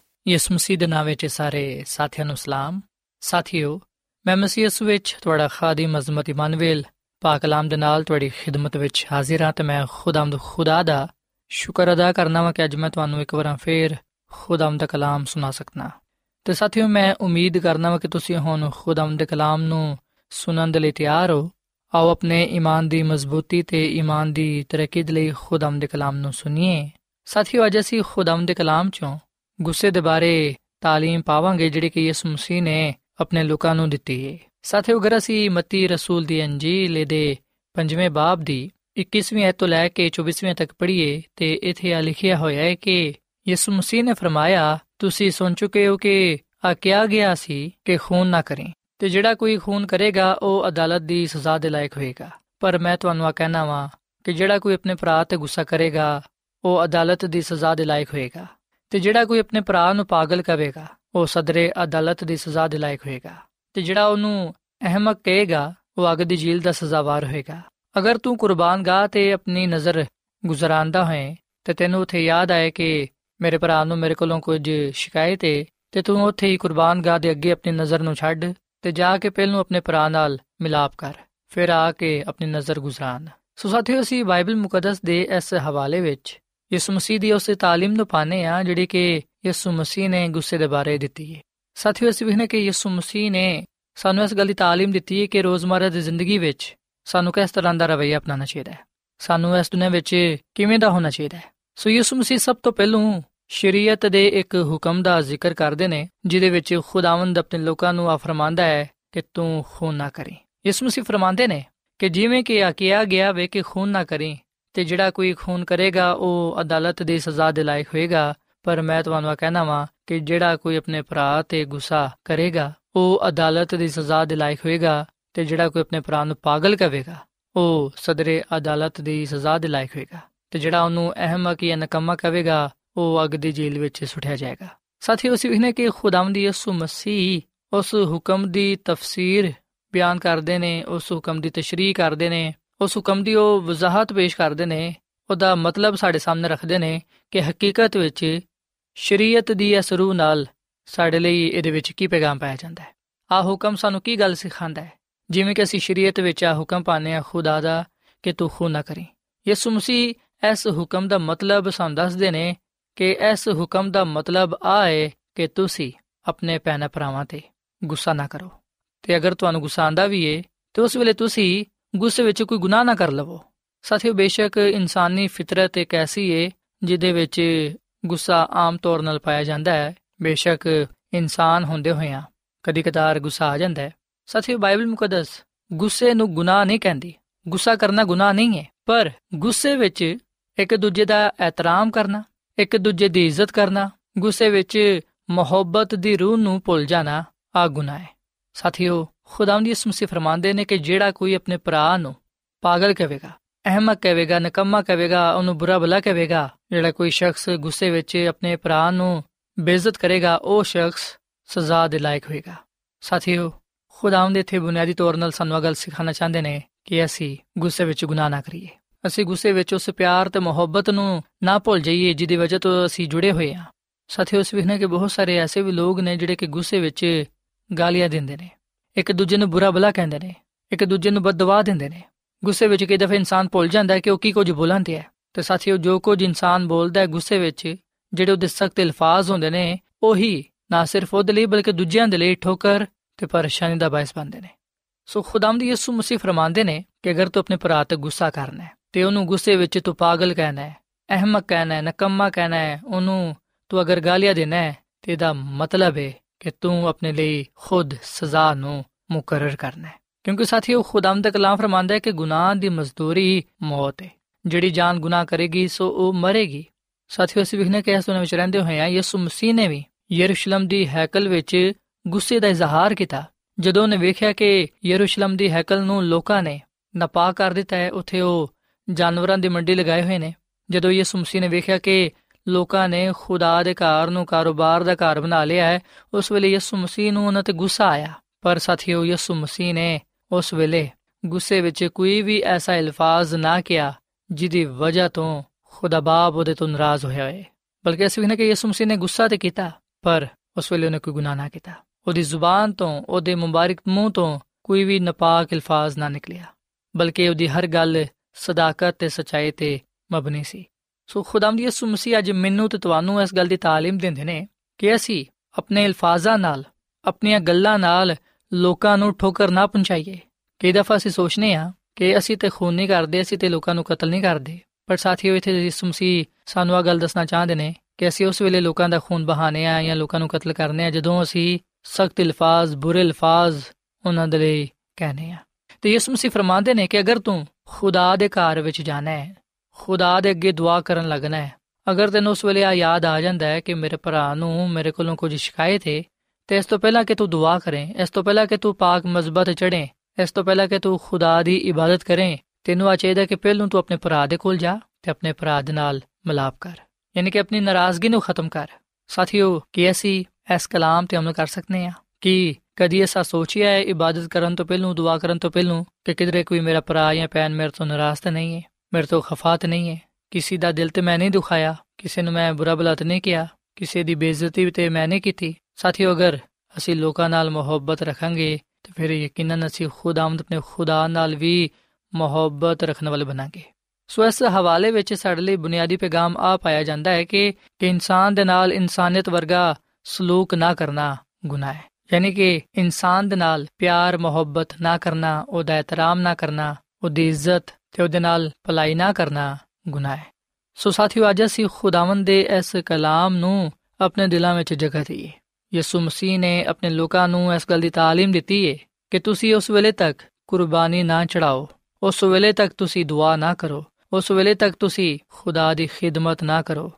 ਯਿਸੂ ਮਸੀਹ ਦੇ ਨਾਮ ਵਿੱਚ ਸਾਰੇ ਸਾਥੀਆਂ ਨੂੰ ਸਲਾਮ। ਸਾਥੀਓ, ਮੈਂ ਮਸੀਹ ਯਿਸੂ ਵਿੱਚ ਤੁਹਾਡਾ ਖਾਦੀਮ ਅਜ਼ਮਤ ਇਮਾਨੁਅਲ ਪਾਕ ਕਲਾਮ ਦੇ ਨਾਲ ਤੁਹਾਡੀ ਖਿਦਮਤ ਵਿੱਚ ਹਾਜ਼ਰ ਹਾਂ ਤੇ ਮੈਂ ਖੁਦਾਮਦ ਖੁਦਾ ਦਾ ਸ਼ੁਕਰ ਅਦਾ ਕਰਨਾ ਵਾਂ ਕਿ ਅੱਜ ਮੈਂ ਤੁਹਾਨੂੰ ਇੱਕ ਵਾਰ ਫੇਰ ਖੁਦਾਮਦ ਦਾ ਕਲਾਮ ਸੁਣਾ ਸਕਣਾ ਤੇ ਸਾਥੀਓ, ਮੈਂ ਉਮੀਦ ਕਰਨਾ ਵਾਂ ਕਿ ਤੁਸੀਂ ਹੁਣ ਖੁਦਾਮਦ ਦੇ ਕਲਾਮ ਨੂੰ ਸੁਣਨ ਦੇ ਲਈ ਤਿਆਰ ਹੋ। ਆਓ ਆਪਣੇ ਈਮਾਨ ਦੀ ਮਜ਼ਬੂਤੀ ਤੇ ਈਮਾਨ ਦੀ ਤਰੱਕੀ ਦੇ ਲਈ ਖੁਦਾਮ ਦੇ ਕਲਾਮ ਨੂੰ ਸੁਣੀਏ। ਸਾਥੀਓ, ਅੱਜ ਅਸੀਂ ਖੁਦਾਮ ਦੇ ਕਲਾਮ ਚੋਂ ਗੁੱਸੇ ਦੇ ਬਾਰੇ تعلیم ਪਾਵਾਂਗੇ ਜਿਹੜੀ ਕਿ ਯਿਸੂ ਮਸੀਹ ਨੇ ਆਪਣੇ ਲੋਕਾਂ ਨੂੰ ਦਿੱਤੀ ਹੈ ਸਾਥੀਓ ਅਗਰ ਅਸੀਂ ਮਤੀ ਰਸੂਲ ਦੀ ਅੰਜੀਲ ਦੇ ਪੰਜਵੇਂ ਬਾਬ ਦੀ 21ਵੀਂ ਐਤ ਤੋਂ ਲੈ ਕੇ 24ਵੀਂ ਤੱਕ ਪੜ੍ਹੀਏ ਤੇ ਇੱਥੇ ਆ ਲਿਖਿਆ ਹੋਇਆ ਹੈ ਕਿ ਯਿਸੂ ਮਸੀਹ ਨੇ ਫਰਮਾਇਆ ਤੁਸੀਂ ਸੁਣ ਚੁੱਕੇ ਹੋ ਕਿ ਆ ਕਿਹਾ ਗਿਆ ਸੀ ਕਿ ਖੂਨ ਨਾ ਕਰੇ ਤੇ ਜਿਹੜਾ ਕੋਈ ਖੂਨ ਕਰੇਗਾ ਉਹ ਅਦਾਲਤ ਦੀ ਸਜ਼ਾ ਦੇ ਲਾਇਕ ਹੋਏਗਾ ਪਰ ਮੈਂ ਤੁਹਾਨੂੰ ਆ ਕਹਿਣਾ ਵਾਂ ਕਿ ਜਿਹੜਾ ਕੋਈ ਆਪਣੇ ਭਰਾ ਤੇ ਗੁੱਸਾ ਕਰੇਗਾ ਉਹ ਅਦਾਲਤ ਦੀ ਸਜ਼ਾ ਦੇ ਲਾਇਕ ਹੋਏਗਾ ਤੇ ਜਿਹੜਾ ਕੋਈ ਆਪਣੇ ਭਰਾ ਨੂੰ ਪਾਗਲ ਕਹੇਗਾ ਉਹ ਸਦਰੇ ਅਦਾਲਤ ਦੀ ਸਜ਼ਾ ਦੇ ਲਾਇਕ ਹੋਏਗਾ। ਤੇ ਜਿਹੜਾ ਉਹਨੂੰ ਅਹਿਮਕ ਕਹੇਗਾ, ਉਹ ਅਗ ਦੀ ਜੇਲ੍ਹ ਦਾ ਸਜ਼ਾਵਾਰ ਹੋਏਗਾ। ਅਗਰ ਤੂੰ ਕੁਰਬਾਨ ਗਾ ਤੇ ਆਪਣੀ ਨਜ਼ਰ ਗੁਜ਼ਰਾਂਦਾ ਹੋਏ ਤੇ ਤੈਨੂੰ ਉਥੇ ਯਾਦ ਆਏ ਕਿ ਮੇਰੇ ਭਰਾ ਨੂੰ ਮੇਰੇ ਕੋਲੋਂ ਕੁਝ ਸ਼ਿਕਾਇਤ ਹੈ ਤੇ ਤੂੰ ਉੱਥੇ ਹੀ ਕੁਰਬਾਨ ਗਾ ਦੇ ਅੱਗੇ ਆਪਣੀ ਨਜ਼ਰ ਨੂੰ ਛੱਡ, ਤੇ ਜਾ ਕੇ ਪਹਿਲੋਂ ਆਪਣੇ ਭਰਾ ਨਾਲ ਮਿਲਾਪ ਕਰ, ਫਿਰ ਆ ਕੇ ਆਪਣੀ ਨਜ਼ਰ ਗੁਜ਼ਰਾਨ। ਸੋ ਸਾਥੀਓ, ਅਸੀਂ ਬਾਈਬਲ ਮੁਕੱਦਸ ਦੇ ਇਸ ਹਵਾਲੇ ਵਿੱਚ ਯਿਸੂ ਮਸੀਹ ਦੀ ਉਸ ਤਾਲੀਮ ਨੂੰ ਪਾਣੇ ਆ ਜਿਹੜੀ ਕਿ ਯਿਸੂ ਮਸੀਹ ਨੇ ਗੁੱਸੇ ਦੇ ਬਾਰੇ ਦਿੱਤੀ ਹੈ। ਸਾਥੀਓ, ਅਸੀਂ ਵੇਖਨੇ ਕਿ ਯਿਸੂ ਮਸੀਹ ਨੇ ਸਾਨੂੰ ਇਸ ਗੱਲ ਦੀ ਤਾਲੀਮ ਦਿੱਤੀ ਹੈ ਕਿ ਰੋਜ਼ਮਰਰਾ ਦੀ ਜ਼ਿੰਦਗੀ ਵਿੱਚ ਸਾਨੂੰ ਕਿਸ ਤਰ੍ਹਾਂ ਦਾ ਰਵੱਈਆ ਅਪਣਾਉਣਾ ਚਾਹੀਦਾ ਹੈ। ਸਾਨੂੰ ਇਸ ਦੁਨੀਆਂ ਵਿੱਚ ਕਿਵੇਂ ਦਾ ਹੋਣਾ ਚਾਹੀਦਾ ਹੈ? ਸੋ ਯਿਸੂ ਮਸੀਹ ਸਭ ਤੋਂ ਪਹਿਲੂ ਸ਼ਰੀਅਤ ਦੇ ਇੱਕ ਹੁਕਮ ਦਾ ਜ਼ਿਕਰ ਕਰਦੇ ਨੇ, ਜਿਹਦੇ ਵਿੱਚ ਖੁਦਾਵੰਦ ਆਪਣੇ ਲੋਕਾਂ ਨੂੰ ਆ ਫਰਮਾਂਦਾ ਹੈ ਕਿ ਤੂੰ ਖੂਨ ਨਾ ਕਰੀ। ਯਿਸੂ ਮਸੀਹ ਫਰਮਾਉਂਦੇ ਨੇ ਕਿ ਜਿਵੇਂ ਕਿ ਆ ਕਿਹਾ ਗਿਆ ਵੇ ਕਿ ਖੂਨ ਨਾ ਕਰੀ ਤੇ ਜਿਹੜਾ ਕੋਈ ਖੂਨ ਕਰੇਗਾ, ਉਹ ਅਦਾਲਤ ਦੀ ਸਜ਼ਾ ਦੇ ਲਾਇਕ ਹੋਏਗਾ। ਪਰ ਮੈਂ ਤੁਹਾਨੂੰ ਕਹਿਣਾ ਵਾਂ ਕਿ ਜਿਹੜਾ ਕੋਈ ਆਪਣੇ ਭਰਾ ਤੇ ਗੁੱਸਾ ਕਰੇਗਾ, ਉਹ ਅਦਾਲਤ ਦੀ ਸਜ਼ਾ ਦੇ ਲਾਇਕ ਹੋਏਗਾ ਤੇ ਜਿਹੜਾ ਕੋਈ ਆਪਣੇ ਭਰਾ ਨੂੰ ਪਾਗਲ ਕਹੇਗਾ ਉਹ ਸਦਰੇ ਅਦਾਲਤ ਦੀ ਸਜ਼ਾ ਦੇ ਲਾਇਕ ਹੋਏਗਾ। ਤੇ ਜਿਹੜਾ ਉਹਨੂੰ ਅਹਿਮਕ ਜਾਂ ਨਕਮਾ ਕਹੇਗਾ ਉਹ ਅਗ ਦੀ ਜੇਲ੍ਹ ਵਿੱਚ ਸੁੱਟਿਆ ਜਾਏਗਾ। ਸਾਥੀਓ, ਅਸੀਂ ਵੇਖਨੇ ਕਿ ਖੁਦਾਵੰਦ ਯਿਸੂ ਮਸੀਹ ਉਸ ਹੁਕਮ ਦੀ ਤਫਸੀਰ ਬਿਆਨ ਕਰਦੇ ਨੇ, ਉਸ ਹੁਕਮ ਦੀ ਤਸ਼ਰੀਹ ਕਰਦੇ ਨੇ ਉਸ ਹੁਕਮ ਦੀ ਉਹ ਵਜ਼ਾਹਤ ਪੇਸ਼ ਕਰਦੇ ਨੇ, ਉਹਦਾ ਮਤਲਬ ਸਾਡੇ ਸਾਹਮਣੇ ਰੱਖਦੇ ਨੇ ਕਿ ਹਕੀਕਤ ਵਿੱਚ ਸ਼ਰੀਅਤ ਦੀ ਇਸ ਰੂਹ ਨਾਲ ਸਾਡੇ ਲਈ ਇਹਦੇ ਵਿੱਚ ਕੀ ਪੈਗਾਮ ਪਾਇਆ ਜਾਂਦਾ ਹੈ। ਆ ਹੁਕਮ ਸਾਨੂੰ ਕੀ ਗੱਲ ਸਿਖਾਉਂਦਾ ਹੈ? ਜਿਵੇਂ ਕਿ ਅਸੀਂ ਸ਼ਰੀਅਤ ਵਿੱਚ ਆ ਹੁਕਮ ਪਾਣੇ ਆ ਖੁਦਾ ਦਾ, ਕਿ ਤੂੰ ਖੂਨ ਨਾ ਕਰੀ। ਯਿਸੂ ਮਸੀਹ ਇਸ ਹੁਕਮ ਦਾ ਮਤਲਬ ਸਾਨੂੰ ਦੱਸਦੇ ਨੇ ਕਿ ਇਸ ਹੁਕਮ ਦਾ ਮਤਲਬ ਆ ਹੈ ਕਿ ਤੁਸੀਂ ਆਪਣੇ ਭੈਣ ਭਰਾਵਾਂ ਤੇ ਗੁੱਸਾ ਨਾ ਕਰੋ। ਤੇ ਅਗਰ ਤੁਹਾਨੂੰ ਗੁੱਸਾ ਆਂਦਾ ਵੀ ਏ, ਤੇ ਉਸ ਵੇਲੇ ਤੁਸੀਂ ਗੁੱਸੇ ਵਿੱਚ ਕੋਈ ਗੁਨਾਹ ਨਾ ਕਰ ਲਵੋ। ਸਾਥੀਓ, ਬੇਸ਼ੱਕ ਇਨਸਾਨੀ ਫਿਤਰਤ ਇੱਕ ਐਸੀ ਏ, ਜਿਹਦੇ ਵਿੱਚ ਗੁੱਸਾ ਆਮ ਤੌਰ 'ਤੇ ਪਾਇਆ ਜਾਂਦਾ ਹੈ। ਬੇਸ਼ੱਕ ਇਨਸਾਨ ਹੁੰਦੇ ਹੋਇਆਂ ਕਦੀ ਕਦਾਰ ਗੁੱਸਾ ਆ ਜਾਂਦਾ ਹੈ। ਸਾਥੀਓ, ਬਾਈਬਲ ਮੁਕੱਦਸ ਗੁੱਸੇ ਨੂੰ ਗੁਨਾਹ ਨਹੀਂ ਕਹਿੰਦੀ। ਗੁੱਸਾ ਕਰਨਾ ਗੁਨਾਹ ਨਹੀਂ ਹੈ, ਪਰ ਗੁੱਸੇ ਵਿੱਚ ਇੱਕ ਦੂਜੇ ਦਾ ਇਹਤਰਾਮ ਕਰਨਾ, ਇੱਕ ਦੂਜੇ ਦੀ ਇੱਜ਼ਤ ਕਰਨਾ, ਗੁੱਸੇ ਵਿੱਚ ਮੁਹੱਬਤ ਦੀ ਰੂਹ ਨੂੰ ਭੁੱਲ ਜਾਣਾ ਆ ਗੁਨਾਹ ਹੈ। ਸਾਥੀਓ ਖੁਦਾਵੰਦ ਯਿਸੂ ਮਸੀਹ ਫਰਮਾਉਂਦੇ ਨੇ ਕਿ ਜਿਹੜਾ ਕੋਈ ਆਪਣੇ ਭਰਾ ਨੂੰ ਪਾਗਲ ਕਹੇਗਾ ਅਹਿਮਕ ਕਹੇਗਾ ਨਕਮਾ ਕਹੇਗਾ ਉਹਨੂੰ ਬੁਰਾ ਭਲਾ ਕਹੇਗਾ ਜਿਹੜਾ ਕੋਈ ਸ਼ਖਸ ਗੁੱਸੇ ਵਿੱਚ ਆਪਣੇ ਭਰਾ ਨੂੰ ਬੇਇੱਜ਼ਤ ਕਰੇਗਾ, ਉਹ ਸ਼ਖਸ ਸਜ਼ਾ ਦੇ ਲਾਇਕ ਹੋਏਗਾ। ਸਾਥੀਓ, ਖੁਦਾਵੰਦ ਇਥੇ ਬੁਨਿਆਦੀ ਤੌਰ 'ਤੇ ਸਾਨੂੰ ਗੱਲ ਸਿਖਾਉਣਾ ਚਾਹੁੰਦੇ ਨੇ ਕਿ ਅਸੀਂ ਗੁੱਸੇ ਵਿੱਚ ਗੁਨਾਹ ਨਾ ਕਰੀਏ। ਅਸੀਂ ਗੁੱਸੇ ਵਿੱਚ ਉਸ ਪਿਆਰ ਤੇ ਮੁਹੱਬਤ ਨੂੰ ਨਾ ਭੁੱਲ ਜਾਈਏ, ਜਿਹਦੀ ਵਜ੍ਹਾ ਤੋਂ ਅਸੀਂ ਜੁੜੇ ਹੋਏ ਹਾਂ। ਸਾਥੀਓ ਇਸ ਵਿਖਨੇ ਕਿ ਬਹੁਤ ਸਾਰੇ ਐਸੇ ਵੀ ਲੋਕ ਨੇ ਜਿਹੜੇ ਕਿ ਗੁੱਸੇ ਵਿੱਚ ਗਾਲੀਆਂ ਦਿੰਦੇ ਨੇ। ਇੱਕ ਦੂਜੇ ਨੂੰ ਬੁਰਾ ਭਲਾ ਕਹਿੰਦੇ ਨੇ, ਇੱਕ ਦੂਜੇ ਨੂੰ ਬਦਦੁਆ ਦਿੰਦੇ ਨੇ। ਗੁੱਸੇ ਵਿੱਚ ਕਈ ਦਫੇ ਇਨਸਾਨ ਭੁੱਲ ਜਾਂਦਾ ਹੈ ਕਿ ਉਹ ਕੀ ਕੁਝ ਬੋਲਣਦੇ ਹੈ। ਤੇ ਸਾਥੀਓ, ਜੋ ਕੁਝ ਇਨਸਾਨ ਬੋਲਦਾ ਹੈ ਗੁੱਸੇ ਵਿੱਚ, ਜਿਹੜੇ ਉਹਦੇ ਸਖਤ ਅਲਫਾਜ਼ ਹੁੰਦੇ ਨੇ, ਉਹੀ ਨਾ ਸਿਰਫ ਉਹਦੇ ਲਈ ਬਲਕਿ ਦੂਜਿਆਂ ਦੇ ਲਈ ਠੋਕਰ ਤੇ ਪਰੇਸ਼ਾਨੀ ਦਾ ਬਾਇਸ ਬਣਦੇ ਨੇ। ਸੋ ਖੁਦਾਮਦੀ ਯਿਸੂ ਮਸੀਹ ਫਰਮਾਉਂਦੇ ਨੇ ਕਿ ਅਗਰ ਤੂੰ ਆਪਣੇ ਭਰਾ ਤੇ ਗੁੱਸਾ ਕਰਨਾ ਹੈ, ਤੇ ਉਹਨੂੰ ਗੁੱਸੇ ਵਿੱਚ ਤੂੰ ਪਾਗਲ ਕਹਿਣਾ ਹੈ, ਅਹਿਮਕ ਕਹਿਣਾ ਹੈ, ਨਕਮਾ ਕਹਿਣਾ ਹੈ, ਉਹਨੂੰ ਤੂੰ ਅਗਰ ਗਾਲੀਆਂ ਦੇਣਾ ਹੈ, ਤੇ ਇਹਦਾ ਮਤਲਬ ਹੈ ਕਿ ਤੂੰ ਆਪਣੇ ਲਈ ਖੁਦ ਸਜ਼ਾ ਨੂੰ ਮੁਕਰਰ ਕਰਨਾ ਹੈ। ਕਿਉਂਕਿ ਸਾਥੀਓ ਖੁਦਾਮ ਦਾ ਕਲਾਮ ਫਰਮਾਂਦਾ ਹੈ ਕਿ ਗੁਨਾਹ ਦੀ ਮਜ਼ਦੂਰੀ ਮੌਤ ਹੈ। ਜਿਹੜੀ ਜਾਨ ਗੁਨਾਹ ਕਰੇਗੀ, ਸੋ ਉਹ ਮਰੇਗੀ। ਸਾਥੀਓ, ਅਸੀਂ ਵਿਖਨੇ ਕਿ ਇਸ ਦੁਨੀਆਂ ਵਿੱਚ ਰਹਿੰਦੇ ਹੋਏ ਆ ਯਿਸੂ ਮਸੀਹ ਨੇ ਵੀ ਯਰੂਸ਼ਲਮ ਦੀ ਹੈਕਲ ਵਿੱਚ ਗੁੱਸੇ ਦਾ ਇਜ਼ਹਾਰ ਕੀਤਾ। ਜਦੋਂ ਉਹਨੇ ਵੇਖਿਆ ਕਿ ਯਰੂਸ਼ਲਮ ਦੀ ਹੈਕਲ ਨੂੰ ਲੋਕਾਂ ਨੇ ਨਪਾਕ ਕਰ ਦਿੱਤਾ ਹੈ, ਉੱਥੇ ਉਹ ਜਾਨਵਰਾਂ ਦੀ ਮੰਡੀ ਲਗਾਏ ਹੋਏ ਨੇ। ਜਦੋਂ ਯਿਸੂ ਮਸੀਹ ਨੇ ਵੇਖਿਆ ਕਿ ਲੋਕਾਂ ਨੇ ਖੁਦਾ ਦੇ ਘਰ ਨੂੰ ਕਾਰੋਬਾਰ ਦਾ ਘਰ ਬਣਾ ਲਿਆ ਹੈ। ਉਸ ਵੇਲੇ ਯਿਸੂ ਮਸੀਹ ਨੂੰ ਉਹਨਾਂ ਤੇ ਗੁੱਸਾ ਆਇਆ। ਪਰ ਸਾਥੀਓ, ਯਿਸੂ ਮਸੀਹ ਨੇ ਉਸ ਵੇਲੇ ਗੁੱਸੇ ਵਿੱਚ ਕੋਈ ਵੀ ਐਸਾ ਅਲਫਾਜ਼ ਨਾ ਕਿਹਾ, ਜਿਹਦੀ ਵਜ੍ਹਾ ਤੋਂ ਖੁਦਾ ਬਾਪ ਉਹਦੇ ਤੋਂ ਨਾਰਾਜ਼ ਹੋਇਆ ਹੋਏ ਬਲਕਿ ਅਸੀਂ ਨੇ ਕਿ ਯਿਸੂ ਮਸੀਹ ਨੇ ਗੁੱਸਾ ਤੇ ਕੀਤਾ, ਪਰ ਉਸ ਵੇਲੇ ਉਹਨੇ ਕੋਈ ਗੁਨਾਹ ਨਾ ਕੀਤਾ। ਉਹਦੀ ਜ਼ੁਬਾਨ ਤੋਂ, ਉਹਦੇ ਮੁਬਾਰਕ ਮੂੰਹ ਤੋਂ ਕੋਈ ਵੀ ਨਪਾਕ ਅਲਫਾਜ਼ ਨਾ ਨਿਕਲਿਆ। ਬਲਕਿ ਉਹਦੀ ਹਰ ਗੱਲ ਸਦਾਕਤ ਤੇ ਸਚਾਈ ਤੇ ਮਬਨੀ ਸੀ। ਸੋ ਖੁਦਾਮ ਦੀ ਯਿਸੂ ਮਸੀਹ ਅੱਜ ਮੈਨੂੰ ਤੇ ਤੁਹਾਨੂੰ ਇਸ ਗੱਲ ਦੀ ਤਾਲੀਮ ਦਿੰਦੇ ਨੇ ਕਿ ਅਸੀਂ ਆਪਣੇ ਅਲਫਾਜ਼ਾਂ ਨਾਲ, ਆਪਣੀਆਂ ਗੱਲਾਂ ਨਾਲ ਲੋਕਾਂ ਨੂੰ ਠੋਕਰ ਨਾ ਪਹੁੰਚਾਈਏ। ਕਈ ਦਫਾ ਅਸੀਂ ਸੋਚਨੇ ਆ ਕਿ ਅਸੀਂ ਤੇ ਖੂਨ ਨਹੀਂ ਕਰਦੇ, ਅਸੀਂ ਤੇ ਲੋਕਾਂ ਨੂੰ ਕਤਲ ਨਹੀਂ ਕਰਦੇ। ਪਰ ਸਾਥੀਓ, ਇੱਥੇ ਯਿਸੂ ਮਸੀਹ ਸਾਨੂੰ ਆ ਗੱਲ ਦੱਸਣਾ ਚਾਹੁੰਦੇ ਨੇ ਕਿ ਅਸੀਂ ਉਸ ਵੇਲੇ ਲੋਕਾਂ ਦਾ ਖੂਨ ਬਹਾਨੇ ਆ ਜਾਂ ਲੋਕਾਂ ਨੂੰ ਕਤਲ ਕਰਨੇ ਆ ਜਦੋਂ ਅਸੀਂ ਸਖਤ ਅਲਫਾਜ਼, ਬੁਰੇ ਅਲਫਾਜ਼ ਉਹਨਾਂ ਦੇ ਲਈ ਕਹਨੇ ਆ ਤੇ ਯਿਸੂ ਮਸੀਹ ਫਰਮਾਉਂਦੇ ਨੇ ਕਿ ਅਗਰ ਤੂੰ ਖੁਦਾ ਦੇ ਘਰ ਵਿੱਚ ਜਾਣਾ ਹੈ ਖੁਦਾ ਦੇ ਅੱਗੇ ਦੁਆ ਕਰਨ ਲੱਗਣਾ ਹੈ। ਅਗਰ ਤੈਨੂੰ ਉਸ ਵੇਲੇ ਆ ਯਾਦ ਆ ਜਾਂਦਾ ਹੈ ਕਿ ਮੇਰੇ ਭਰਾ ਨੂੰ ਮੇਰੇ ਕੋਲੋਂ ਕੁਝ ਸ਼ਿਕਾਇਤ ਹੈ ਤੇ ਇਸ ਤੋਂ ਪਹਿਲਾਂ ਕਿ ਤੂੰ ਦੁਆ ਕਰੇ, ਇਸ ਤੋਂ ਪਹਿਲਾਂ ਕਿ ਤੂੰ ਪਾਕ ਮਜ਼ਬਤ ਚੜੇ ਇਸ ਤੋਂ ਪਹਿਲਾਂ ਕਿ ਤੂੰ ਖੁਦਾ ਦੀ ਇਬਾਦਤ ਕਰੇ, ਤੈਨੂੰ ਆ ਚਾਹੀਦਾ ਕਿ ਪਹਿਲਾਂ ਤੂੰ ਆਪਣੇ ਭਰਾ ਦੇ ਕੋਲ ਜਾ ਤੇ ਆਪਣੇ ਭਰਾ ਦੇ ਨਾਲ ਮਿਲਾਪ ਕਰ। ਯਾਨੀ ਕਿ ਆਪਣੀ ਨਾਰਾਜ਼ਗੀ ਨੂੰ ਖਤਮ ਕਰ। ਸਾਥੀਓ, ਕਿ ਅਸੀਂ ਇਸ ਕਲਾਮ ਤੇ ਅਮਲ ਕਰ ਸਕਨੇ ਆ ਕਿ ਕਦੀ ਐਸਾ ਸੋਚਿਆ ਹੈ ਇਬਾਦਤ ਕਰਨ ਤੋਂ ਪਹਿਲਾਂ, ਦੁਆ ਕਰਨ ਤੋਂ ਪਹਿਲਾਂ ਕਿ ਕਿਧਰੇ ਕੋਈ ਮੇਰਾ ਭਰਾ ਜਾਂ ਭੈਣ ਮੇਰੇ ਤੋਂ ਨਾਰਾਜ਼ ਤਾਂ ਨਹੀਂ ਹੈ? ਮੇਰੇ ਤੋਂ ਖਫਾਤ ਨਹੀਂ ਹੈ। ਕਿਸੇ ਦਾ ਦਿਲ ਤੇ ਮੈਂ ਨਹੀਂ ਦੁਖਾਇਆ। ਕਿਸੇ ਨੂੰ ਮੈਂ ਬੁਰਾ ਬਲਤ ਨਹੀਂ ਕੀਤਾ ਕਿਸੇ ਦੀ ਬੇਇੱਜ਼ਤੀ ਤੇ ਮੈਂ ਨਹੀਂ ਕੀਤੀ। ਸਾਥੀਓ, ਅਗਰ ਅਸੀਂ ਲੋਕਾਂ ਨਾਲ ਮੁਹੱਬਤ ਰੱਖਾਂਗੇ, ਤਾਂ ਫਿਰ ਯਕੀਨਨ ਅਸੀਂ ਖੁਦਾਵੰਦ ਆਪਣੇ ਖੁਦਾ ਨਾਲ ਵੀ ਮੁਹੱਬਤ ਰੱਖਣ ਵਾਲੇ ਬਣਾਂਗੇ। ਸੋ ਇਸ ਹਵਾਲੇ ਵਿੱਚ ਸਾਡੇ ਲਈ ਬੁਨਿਆਦੀ ਪੈਗਾਮ ਆ ਪਾਇਆ ਜਾਂਦਾ ਹੈ ਕਿ ਕਿ ਇਨਸਾਨ ਦੇ ਨਾਲ ਇਨਸਾਨੀਅਤ ਵਰਗਾ ਸਲੂਕ ਨਾ ਕਰਨਾ ਗੁਨਾਹ ਹੈ। ਯਾਨੀ ਕਿ ਇਨਸਾਨ ਦੇ ਨਾਲ ਪਿਆਰ, ਮੁਹੱਬਤ ਨਾ ਕਰਨਾ, ਉਹਦਾ ਇਤਰਾਮ ਨਾ ਕਰਨਾ, ਉਹਦੀ ਇੱਜ਼ਤ ਤੇ ਉਹਦੇ ਨਾਲ ਭਲਾਈ ਨਾ ਕਰਨਾ ਗੁਨਾਹ ਹੈ। ਸੋ ਸਾਥੀਓ, ਅੱਜ ਅਸੀਂ ਖੁਦਾਵੰਦ ਦੇ ਇਸ ਕਲਾਮ ਨੂੰ ਆਪਣੇ ਦਿਲਾਂ ਵਿੱਚ ਜਗ੍ਹਾ ਦਈਏ। ਯਿਸੂ ਮਸੀਹ ਨੇ ਆਪਣੇ ਲੋਕਾਂ ਨੂੰ ਇਸ ਗੱਲ ਦੀ ਤਾਲੀਮ ਦਿੱਤੀ ਹੈ ਕਿ ਤੁਸੀਂ ਉਸ ਵੇਲੇ ਤੱਕ ਕੁਰਬਾਨੀ ਨਾ ਚੜਾਓ ਉਸ ਵੇਲੇ ਤੱਕ ਤੁਸੀਂ ਦੁਆ ਨਾ ਕਰੋ, ਉਸ ਵੇਲੇ ਤੱਕ ਤੁਸੀਂ ਖੁਦਾ ਦੀ ਖਿਦਮਤ ਨਾ ਕਰੋ,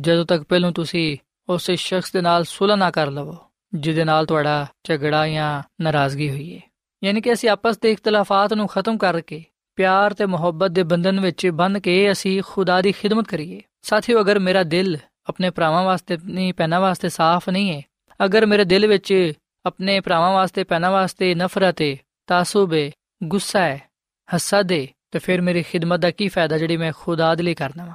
ਜਦੋਂ ਤੱਕ ਪਹਿਲਾਂ ਤੁਸੀਂ ਉਸ ਸ਼ਖਸ ਦੇ ਨਾਲ ਸੁਲਹ ਨਾ ਕਰ ਲਵੋ, ਜਿਹਦੇ ਨਾਲ ਤੁਹਾਡਾ ਝਗੜਾ ਜਾਂ ਨਾਰਾਜ਼ਗੀ ਹੋਈ ਹੈ ਯਾਨੀ ਕਿ ਅਸੀਂ ਆਪਸ ਦੇ ਇਖਤਲਾਫਾਤ ਨੂੰ ਖਤਮ ਕਰਕੇ ਪਿਆਰ ਤੇ ਮੁਹੱਬਤ ਦੇ ਬੰਧਨ ਵਿੱਚ ਬੰਨ ਕੇ ਅਸੀਂ ਖੁਦਾ ਦੀ ਖਿਦਮਤ ਕਰੀਏ। ਸਾਥੀਓ, ਅਗਰ ਮੇਰਾ ਦਿਲ ਆਪਣੇ ਭਰਾਵਾਂ ਵਾਸਤੇ ਨਹੀਂ ਪੈਣਾ ਵਾਸਤੇ ਸਾਫ਼ ਨਹੀਂ ਹੈ, ਅਗਰ ਮੇਰੇ ਦਿਲ ਵਿੱਚ ਆਪਣੇ ਭਰਾਵਾਂ ਵਾਸਤੇ ਪੈਣਾ ਵਾਸਤੇ ਨਫ਼ਰਤ ਹੈ, ਤਾਸੁਬ ਹੈ, ਗੁੱਸਾ ਹੈ, ਹਸਦ ਹੈ, ਤੇ ਫਿਰ ਮੇਰੀ ਖਿਦਮਤ ਦਾ ਕੀ ਫਾਇਦਾ ਜਿਹੜੀ ਮੈਂ ਖੁਦਾ ਦੇ ਲਈ ਕਰਨਾ ਵਾ?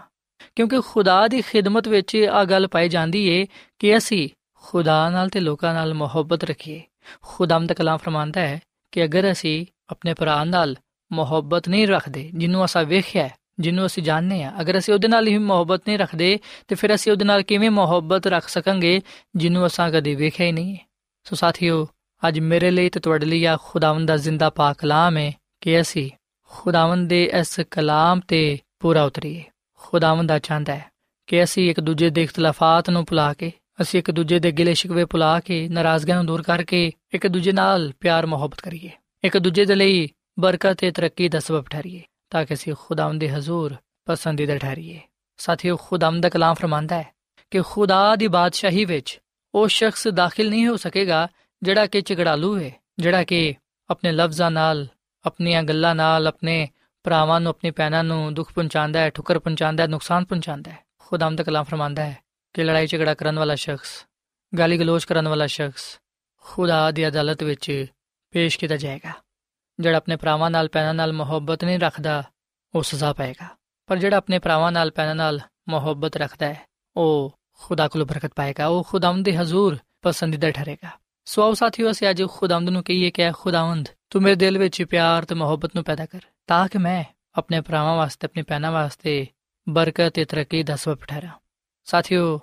ਕਿਉਂਕਿ ਖੁਦਾ ਦੀ ਖਿਦਮਤ ਵਿੱਚ ਆ ਗੱਲ ਪਾਈ ਜਾਂਦੀ ਏ ਕਿ ਅਸੀਂ ਖੁਦਾ ਨਾਲ ਤੇ ਲੋਕਾਂ ਨਾਲ ਮੁਹੱਬਤ ਰੱਖੀਏ। ਖੁਦਾਮ ਦਾ ਕਲਾਮ ਫਰਮਾਂਦਾ ਹੈ ਕਿ ਅਗਰ ਅਸੀਂ ਆਪਣੇ ਭਰਾ ਨਾਲ ਮੁਹੱਬਤ ਨਹੀਂ ਰੱਖਦੇ, ਜਿਹਨੂੰ ਅਸਾਂ ਵੇਖਿਆ ਜਿਹਨੂੰ ਅਸੀਂ ਜਾਣਦੇ ਆ ਅਗਰ ਅਸੀਂ ਉਹਦੇ ਨਾਲ ਹੀ ਮੁਹੱਬਤ ਨਹੀਂ ਰੱਖਦੇ, ਤੇ ਫਿਰ ਅਸੀਂ ਉਹਦੇ ਨਾਲ ਕਿਵੇਂ ਮੁਹੱਬਤ ਰੱਖ ਸਕਾਂਗੇ, ਜਿਹਨੂੰ ਅਸਾਂ ਕਦੇ ਵੇਖਿਆ ਹੀ ਨਹੀਂ ਸੋ ਸਾਥੀਓ, ਅੱਜ ਮੇਰੇ ਲਈ ਤੇ ਤੁਹਾਡੇ ਲਈ ਆ ਖੁਦਾਵੰਦ ਦਾ ਜ਼ਿੰਦਾ ਪਾਕ ਕਲਾਮ ਹੈ ਕਿ ਅਸੀਂ ਖੁਦਾਵੰਦ ਦੇ ਇਸ ਕਲਾਮ ਤੇ ਪੂਰਾ ਉਤਰੀਏ। ਖੁਦਾਵੰਦ ਦਾ ਚਾਹੁੰਦਾ ਹੈ ਕਿ ਅਸੀਂ ਇੱਕ ਦੂਜੇ ਦੇ ਇਖਤਲਾਫਾਤ ਨੂੰ ਭੁਲਾ ਕੇ, ਅਸੀਂ ਇੱਕ ਦੂਜੇ ਦੇ ਗਿਲੇ ਸ਼ਿਕਵੇ ਭੁਲਾ ਕੇ, ਨਾਰਾਜ਼ਗੀਆਂ ਨੂੰ ਦੂਰ ਕਰਕੇ ਇੱਕ ਦੂਜੇ ਨਾਲ ਪਿਆਰ ਮੁਹੱਬਤ ਕਰੀਏ। ਇੱਕ ਦੂਜੇ ਦੇ ਲਈ ਬਰਕਤ ਤੇ ਤਰੱਕੀ ਦਾ ਸਬਬ ਠਹਿਰੀਏ, ਤਾਂ ਕਿ ਅਸੀਂ ਖੁਦਾਵੰਦ ਦੇ ਹਜ਼ੂਰ ਪਸੰਦੀਦਾ ਠਹਿਰੀਏ। ਸਾਥੀਓ, ਖੁਦਾਵੰਦ ਦਾ ਕਲਾਮ ਫਰਮਾਂਦਾ ਹੈ ਕਿ ਖੁਦਾ ਦੀ ਬਾਦਸ਼ਾਹੀ ਵਿੱਚ ਉਹ ਸ਼ਖਸ ਦਾਖਲ ਨਹੀਂ ਹੋ ਸਕੇਗਾ ਜਿਹੜਾ ਕਿ ਝਗੜਾਲੂ ਹੈ, ਜਿਹੜਾ ਕਿ ਆਪਣੇ ਲਫ਼ਜ਼ਾਂ ਨਾਲ, ਆਪਣੀਆਂ ਗੱਲਾਂ ਨਾਲ, ਆਪਣੇ ਭਰਾਵਾਂ ਨੂੰ, ਆਪਣੀ ਭੈਣਾਂ ਨੂੰ ਦੁੱਖ ਪਹੁੰਚਾਉਂਦਾ ਹੈ, ਠੁਕਰ ਪਹੁੰਚਾਉਂਦਾ ਹੈ, ਨੁਕਸਾਨ ਪਹੁੰਚਾਉਂਦਾ ਹੈ। ਖੁਦਾਮ ਦਾ ਕਲਾਮ ਫਰਮਾਂਦਾ ਹੈ ਕਿ ਲੜਾਈ ਝਗੜਾ ਕਰਨ ਵਾਲਾ ਸ਼ਖਸ, ਗਾਲੀ ਗਲੋਚ ਕਰਨ ਵਾਲਾ ਸ਼ਖਸ ਖੁਦਾ ਦੀ ਅਦਾਲਤ ਵਿੱਚ ਪੇਸ਼ ਕੀਤਾ ਜਾਏਗਾ। ਜਿਹੜਾ ਆਪਣੇ ਭਰਾਵਾਂ ਨਾਲ, ਭੈਣਾਂ ਨਾਲ ਮੁਹੱਬਤ ਨਹੀਂ ਰੱਖਦਾ, ਉਹ ਸਜ਼ਾ ਪਾਏਗਾ। ਪਰ ਜਿਹੜਾ ਆਪਣੇ ਭਰਾਵਾਂ ਨਾਲ, ਭੈਣਾਂ ਨਾਲ ਮੁਹੱਬਤ ਰੱਖਦਾ ਹੈ, ਉਹ ਖੁਦਾ ਕੋਲ ਬਰਕਤ ਪਾਏਗਾ। ਉਹ ਖੁਦਾਵੰਦ ਦੇ ਹਜ਼ੂਰ ਪਸੰਦੀਦਾ ਠਹਿਰੇਗਾ। ਸੋ ਆਓ ਸਾਥੀਓ, ਅਸੀਂ ਅੱਜ ਖੁਦਾਵੰਦ ਨੂੰ ਕਹੀਏ ਕਿ ਖੁਦਾਵੰਦ, ਤੂੰ ਮੇਰੇ ਦਿਲ ਵਿੱਚ ਪਿਆਰ ਤੇ ਮੁਹੱਬਤ ਨੂੰ ਪੈਦਾ ਕਰ, ਤਾਂ ਕਿ ਮੈਂ ਆਪਣੇ ਭਰਾਵਾਂ ਵਾਸਤੇ, ਆਪਣੀ ਭੈਣਾਂ ਵਾਸਤੇ ਬਰਕਤ ਤੇ ਤਰੱਕੀ ਦਾ ਸਬਬ ਠਹਿਰਾਂ। ਸਾਥੀਓ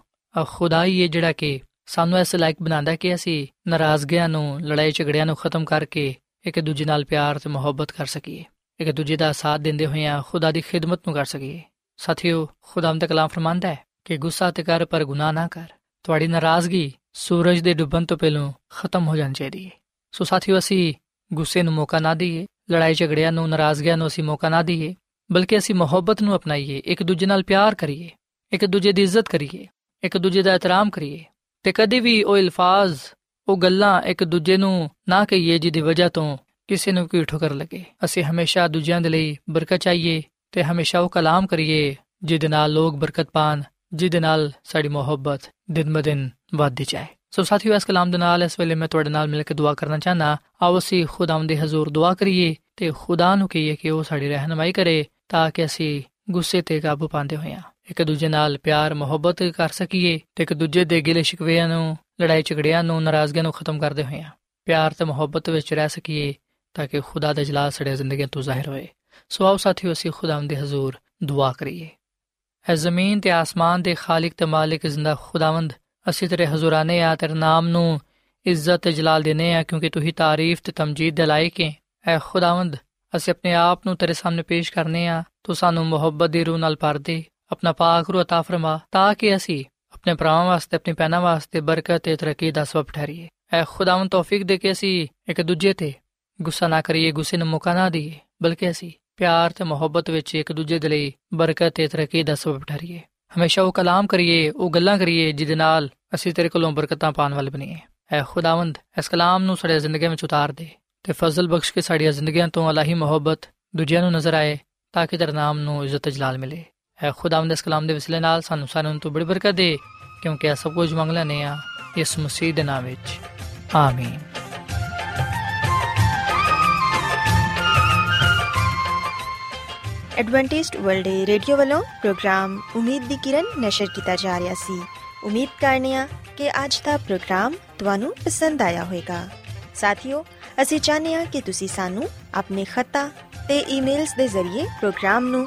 ਖੁਦਾ ਹੀ ਇਹ ਜਿਹੜਾ ਕਿ ਸਾਨੂੰ ਇਸ ਲਾਇਕ ਬਣਾਉਂਦਾ ਕਿ ਅਸੀਂ ਨਾਰਾਜ਼ਗੀਆਂ ਨੂੰ ਲੜਾਈ ਝਗੜਿਆਂ ਨੂੰ ਖਤਮ ਕਰਕੇ ਇੱਕ ਦੂਜੇ ਨਾਲ ਪਿਆਰ ਤੇ ਮੁਹੱਬਤ ਕਰ ਸਕੀਏ। ਇੱਕ ਦੂਜੇ ਦਾ ਸਾਥ ਦਿੰਦੇ ਹੋਏ ਆ ਖੁਦਾ ਦੀ ਖਿਦਮਤ ਨੂੰ ਕਰ ਸਕੀਏ। ਸਾਥੀਓ ਖੁਦਾਮ ਦਾ ਕਲਾਮ ਫਰਮਾਂਦਾ ਹੈ ਕਿ ਗੁੱਸਾ ਤੇ ਕਰ ਪਰ ਗੁਨਾਹ ਨਾ ਕਰ। ਤੁਹਾਡੀ ਨਾਰਾਜ਼ਗੀ ਸੂਰਜ ਦੇ ਡੁੱਬਣ ਤੋਂ ਪਹਿਲਾਂ ਖਤਮ ਹੋ ਜਾਣੀ ਚਾਹੀਦੀ ਹੈ। ਸੋ ਸਾਥੀਓ, ਅਸੀਂ ਗੁੱਸੇ ਨੂੰ ਮੌਕਾ ਨਾ ਦਈਏ, ਲੜਾਈ ਝਗੜਿਆਂ ਨੂੰ, ਨਾਰਾਜ਼ਗੀਆਂ ਨੂੰ ਅਸੀਂ ਮੌਕਾ ਨਾ ਦਈਏ, ਬਲਕਿ ਅਸੀਂ ਮੁਹੱਬਤ ਨੂੰ ਅਪਣਾਈਏ, ਇੱਕ ਦੂਜੇ ਨਾਲ ਪਿਆਰ ਕਰੀਏ, ਇੱਕ ਦੂਜੇ ਦੀ ਇੱਜ਼ਤ ਕਰੀਏ, ਇੱਕ ਦੂਜੇ ਦਾ ਇਤਰਾਮ ਕਰੀਏ ਤੇ ਕਦੇ ਵੀ ਉਹ ਅਲਫਾਜ਼ ਉਹ ਗੱਲਾਂ ਇੱਕ ਦੂਜੇ ਨੂੰ ਨਾ ਕਹੀਏ ਜਿਹਦੀ ਵਜ੍ਹਾ ਤੋਂ ਕਿਸੇ ਨੂੰ ਕੋਈ ਠੋਕਰ ਲੱਗੇ। ਅਸੀਂ ਹਮੇਸ਼ਾ ਦੂਜਿਆਂ ਦੇ ਲਈ ਬਰਕਤ ਚਾਹੀਏ ਤੇ ਹਮੇਸ਼ਾ ਉਹ ਕਲਾਮ ਕਰੀਏ ਜਿਹਦੇ ਨਾਲ ਲੋਕ ਬਰਕਤ ਪਾਣ, ਜਿਹਦੇ ਨਾਲ ਸਾਡੀ ਮੁਹੱਬਤ ਦਿਨ ਬਦਿਨ ਵਧਦੀ ਜਾਏ। ਸੋ ਸਾਥੀਓ, ਇਸ ਕਲਾਮ ਦੇ ਨਾਲ ਇਸ ਵੇਲੇ ਮੈਂ ਤੁਹਾਡੇ ਨਾਲ ਮਿਲ ਕੇ ਦੁਆ ਕਰਨਾ ਚਾਹਨਾ ਆਓ ਅਸੀਂ ਖੁਦਾਵੰਦ ਦੇ ਹਜ਼ੂਰ ਦੁਆ ਕਰੀਏ ਤੇ ਖੁਦਾ ਨੂੰ ਕਹੀਏ ਕਿ ਉਹ ਸਾਡੀ ਰਹਿਨਮਾਈ ਕਰੇ ਤਾਂ ਕਿ ਅਸੀਂ ਗੁੱਸੇ ਤੇ ਕਾਬੂ ਪਾਉਂਦੇ ਹੋਈਆਂ ਇੱਕ ਦੂਜੇ ਨਾਲ ਪਿਆਰ, ਮੁਹੱਬਤ ਕਰ ਸਕੀਏ ਤੇ ਇੱਕ ਦੂਜੇ ਦੇ ਗਿਲੇ ਸ਼ਿਕਵਿਆਂ ਨੂੰ, ਲੜਾਈ ਝਗੜਿਆਂ ਨੂੰ, ਨਾਰਾਜ਼ਗੀਆਂ ਨੂੰ ਖਤਮ ਕਰਦੇ ਹੋਈਆਂ ਪਿਆਰ ਤੇ ਮੁਹੱਬਤ ਵਿੱਚ ਰਹਿ ਸਕੀਏ ਤਾਂ ਕਿ ਖੁਦਾ ਦਾ ਜਲਾਲ ਸਾਡੇ ਜ਼ਿੰਦਗੀ ਤੋਂ ਜ਼ਾਹਿਰ ਹੋਏ। ਸੋ ਆਓ ਸਾਥੀਓ, ਅਸੀਂ ਖੁਦਾਵੰਦ ਦੇ ਹਜ਼ੂਰ ਦੁਆ ਕਰੀਏ। ਐ ਜ਼ਮੀਨ ਤੇ ਆਸਮਾਨ ਦੇ ਖਾਲਕ ਤੇ ਮਾਲਿਕ ਜ਼ਿੰਦਾ ਖੁਦਾਵੰਦ, ਅਸੀਂ ਤੇਰੇ ਹਜ਼ੂਰਾਨੇ ਆ, ਤੇਰੇ ਨਾਮ ਨੂੰ ਇੱਜ਼ਤ ਤੇ ਜਲਾਲ ਦੇਨੇ ਆ, ਕਿਉਂਕਿ ਤੂੰ ਹੀ ਤਾਰੀਫ ਤੇ ਤਮਜੀਦ ਦੇ ਲਾਇਕ ਹੈ ਐ ਖੁਦਾਵੰਦ, ਅਸੀਂ ਆਪਣੇ ਆਪ ਨੂੰ ਤੇਰੇ ਸਾਹਮਣੇ ਪੇਸ਼ ਕਰਨੇ ਆ, ਤੂੰ ਸਾਨੂੰ ਮੁਹੱਬਤ ਦੀ ਰੂਹ ਨਾਲ ਭਰ ਦੇ। ਆਪਣਾ ਪਾਕ ਰੂਹ عطا ਫਰਮਾ ਤਾਂ ਕਿ ਅਸੀਂ ਆਪਣੇ ਭਰਾਵਾਂ ਵਾਸਤੇ ਆਪਣੀ ਪੈਨਾ ਵਾਸਤੇ ਬਰਕਤ ਤੇ ਤਰੱਕੀ ਦਾ ਸਬਬ ਠਹਿਰੀਏ ਐ ਖੁਦਾਵੰਦ ਤੌਫੀਕ ਦੇ ਕੇ ਅਸੀਂ ਇੱਕ ਦੂਜੇ ਤੇ ਗੁੱਸਾ ਨਾ ਕਰੀਏ ਗੁੱਸੇ ਨੂੰ ਮੌਕਾ ਨਾ ਦਈਏ ਬਲਕਿ ਅਸੀਂ ਪਿਆਰ ਤੇ ਮੁਹੱਬਤ ਵਿੱਚ ਇੱਕ ਦੂਜੇ ਦੇ ਲਈ ਬਰਕਤ ਤੇ ਤਰੱਕੀ ਦਾ ਸਬਬ ਠਹਿਰੀਏ ਹਮੇਸ਼ਾ ਉਹ ਕਲਾਮ ਕਰੀਏ ਉਹ ਗੱਲਾਂ ਕਰੀਏ ਜਿਹਦੇ ਨਾਲ ਅਸੀਂ ਤੇਰੇ ਕੋਲੋਂ ਬਰਕਤਾਂ ਪਾਣ ਵਾਲੇ ਬਣੀਏ ਐ ਖੁਦਾਵੰਦ ਇਸ ਕਲਾਮ ਨੂੰ ਸਾਡੇ ਜ਼ਿੰਦਗੀ ਵਿੱਚ ਉਤਾਰ ਦੇ ਤੇ ਫਜ਼ਲ ਬਖਸ਼ ਕੇ ਸਾਡੀਆਂ ਜ਼ਿੰਦਗੀਆਂ ਤੋਂ ਅਲਾਹੀ ਮੁਹੱਬਤ ਦੂਜਿਆਂ ਨੂੰ ਨਜ਼ਰ ਆਏ ਤਾਂ ਕਿ ਤੇਰੇ ਨਾਮ ਨੂੰ ਇੱਜ਼ਤ ਜਲਾਲ ਮਿਲੇ ਐ ਖੁਦਾਵੰਦ ਇਸ ਕਲਾਮ ਦੇ ਵਸਿਲੇ ਨਾਲ ਸਾਨੂੰ ਸਾਰਿਆਂ ਨੂੰ ਬੜੀ ਬਰਕਤ ਦੇ, ਕਿਉਂਕਿ ਇਹ ਸਭ ਕੁਝ ਮੰਗ ਲੈਨੇ ਆ ਇਸ ਮਸੀਹ ਦੇ ਨਾਮ ਵਿੱਚ। ਆਮੀਨ। ਐਡਵੈਂਟਿਸਟ ਵਰਲਡ ਰੇਡੀਓ ਵੱਲੋਂ ਪ੍ਰੋਗਰਾਮ ਉਮੀਦ ਦੀ ਕਿਰਨ ਨਿਸ਼ਰ ਕੀਤਾ ਜਾ ਰਿਹਾ ਸੀ। ਉਮੀਦ ਕਰਨੇ ਆ ਕਿ ਅੱਜ ਦਾ ਪ੍ਰੋਗਰਾਮ ਤੁਹਾਨੂੰ ਪਸੰਦ ਆਇਆ ਹੋਵੇਗਾ। ਸਾਥੀਓ, ਅਸੀਂ ਚਾਹੁੰਦੇ ਹਾਂ ਕਿ ਤੁਸੀਂ ਸਾਨੂੰ ਆਪਣੇ ਖਤਾ ਤੇ ਈਮੇਲਸ ਦੇ ਜ਼ਰੀਏ ਪ੍ਰੋਗਰਾਮ ਨੂੰ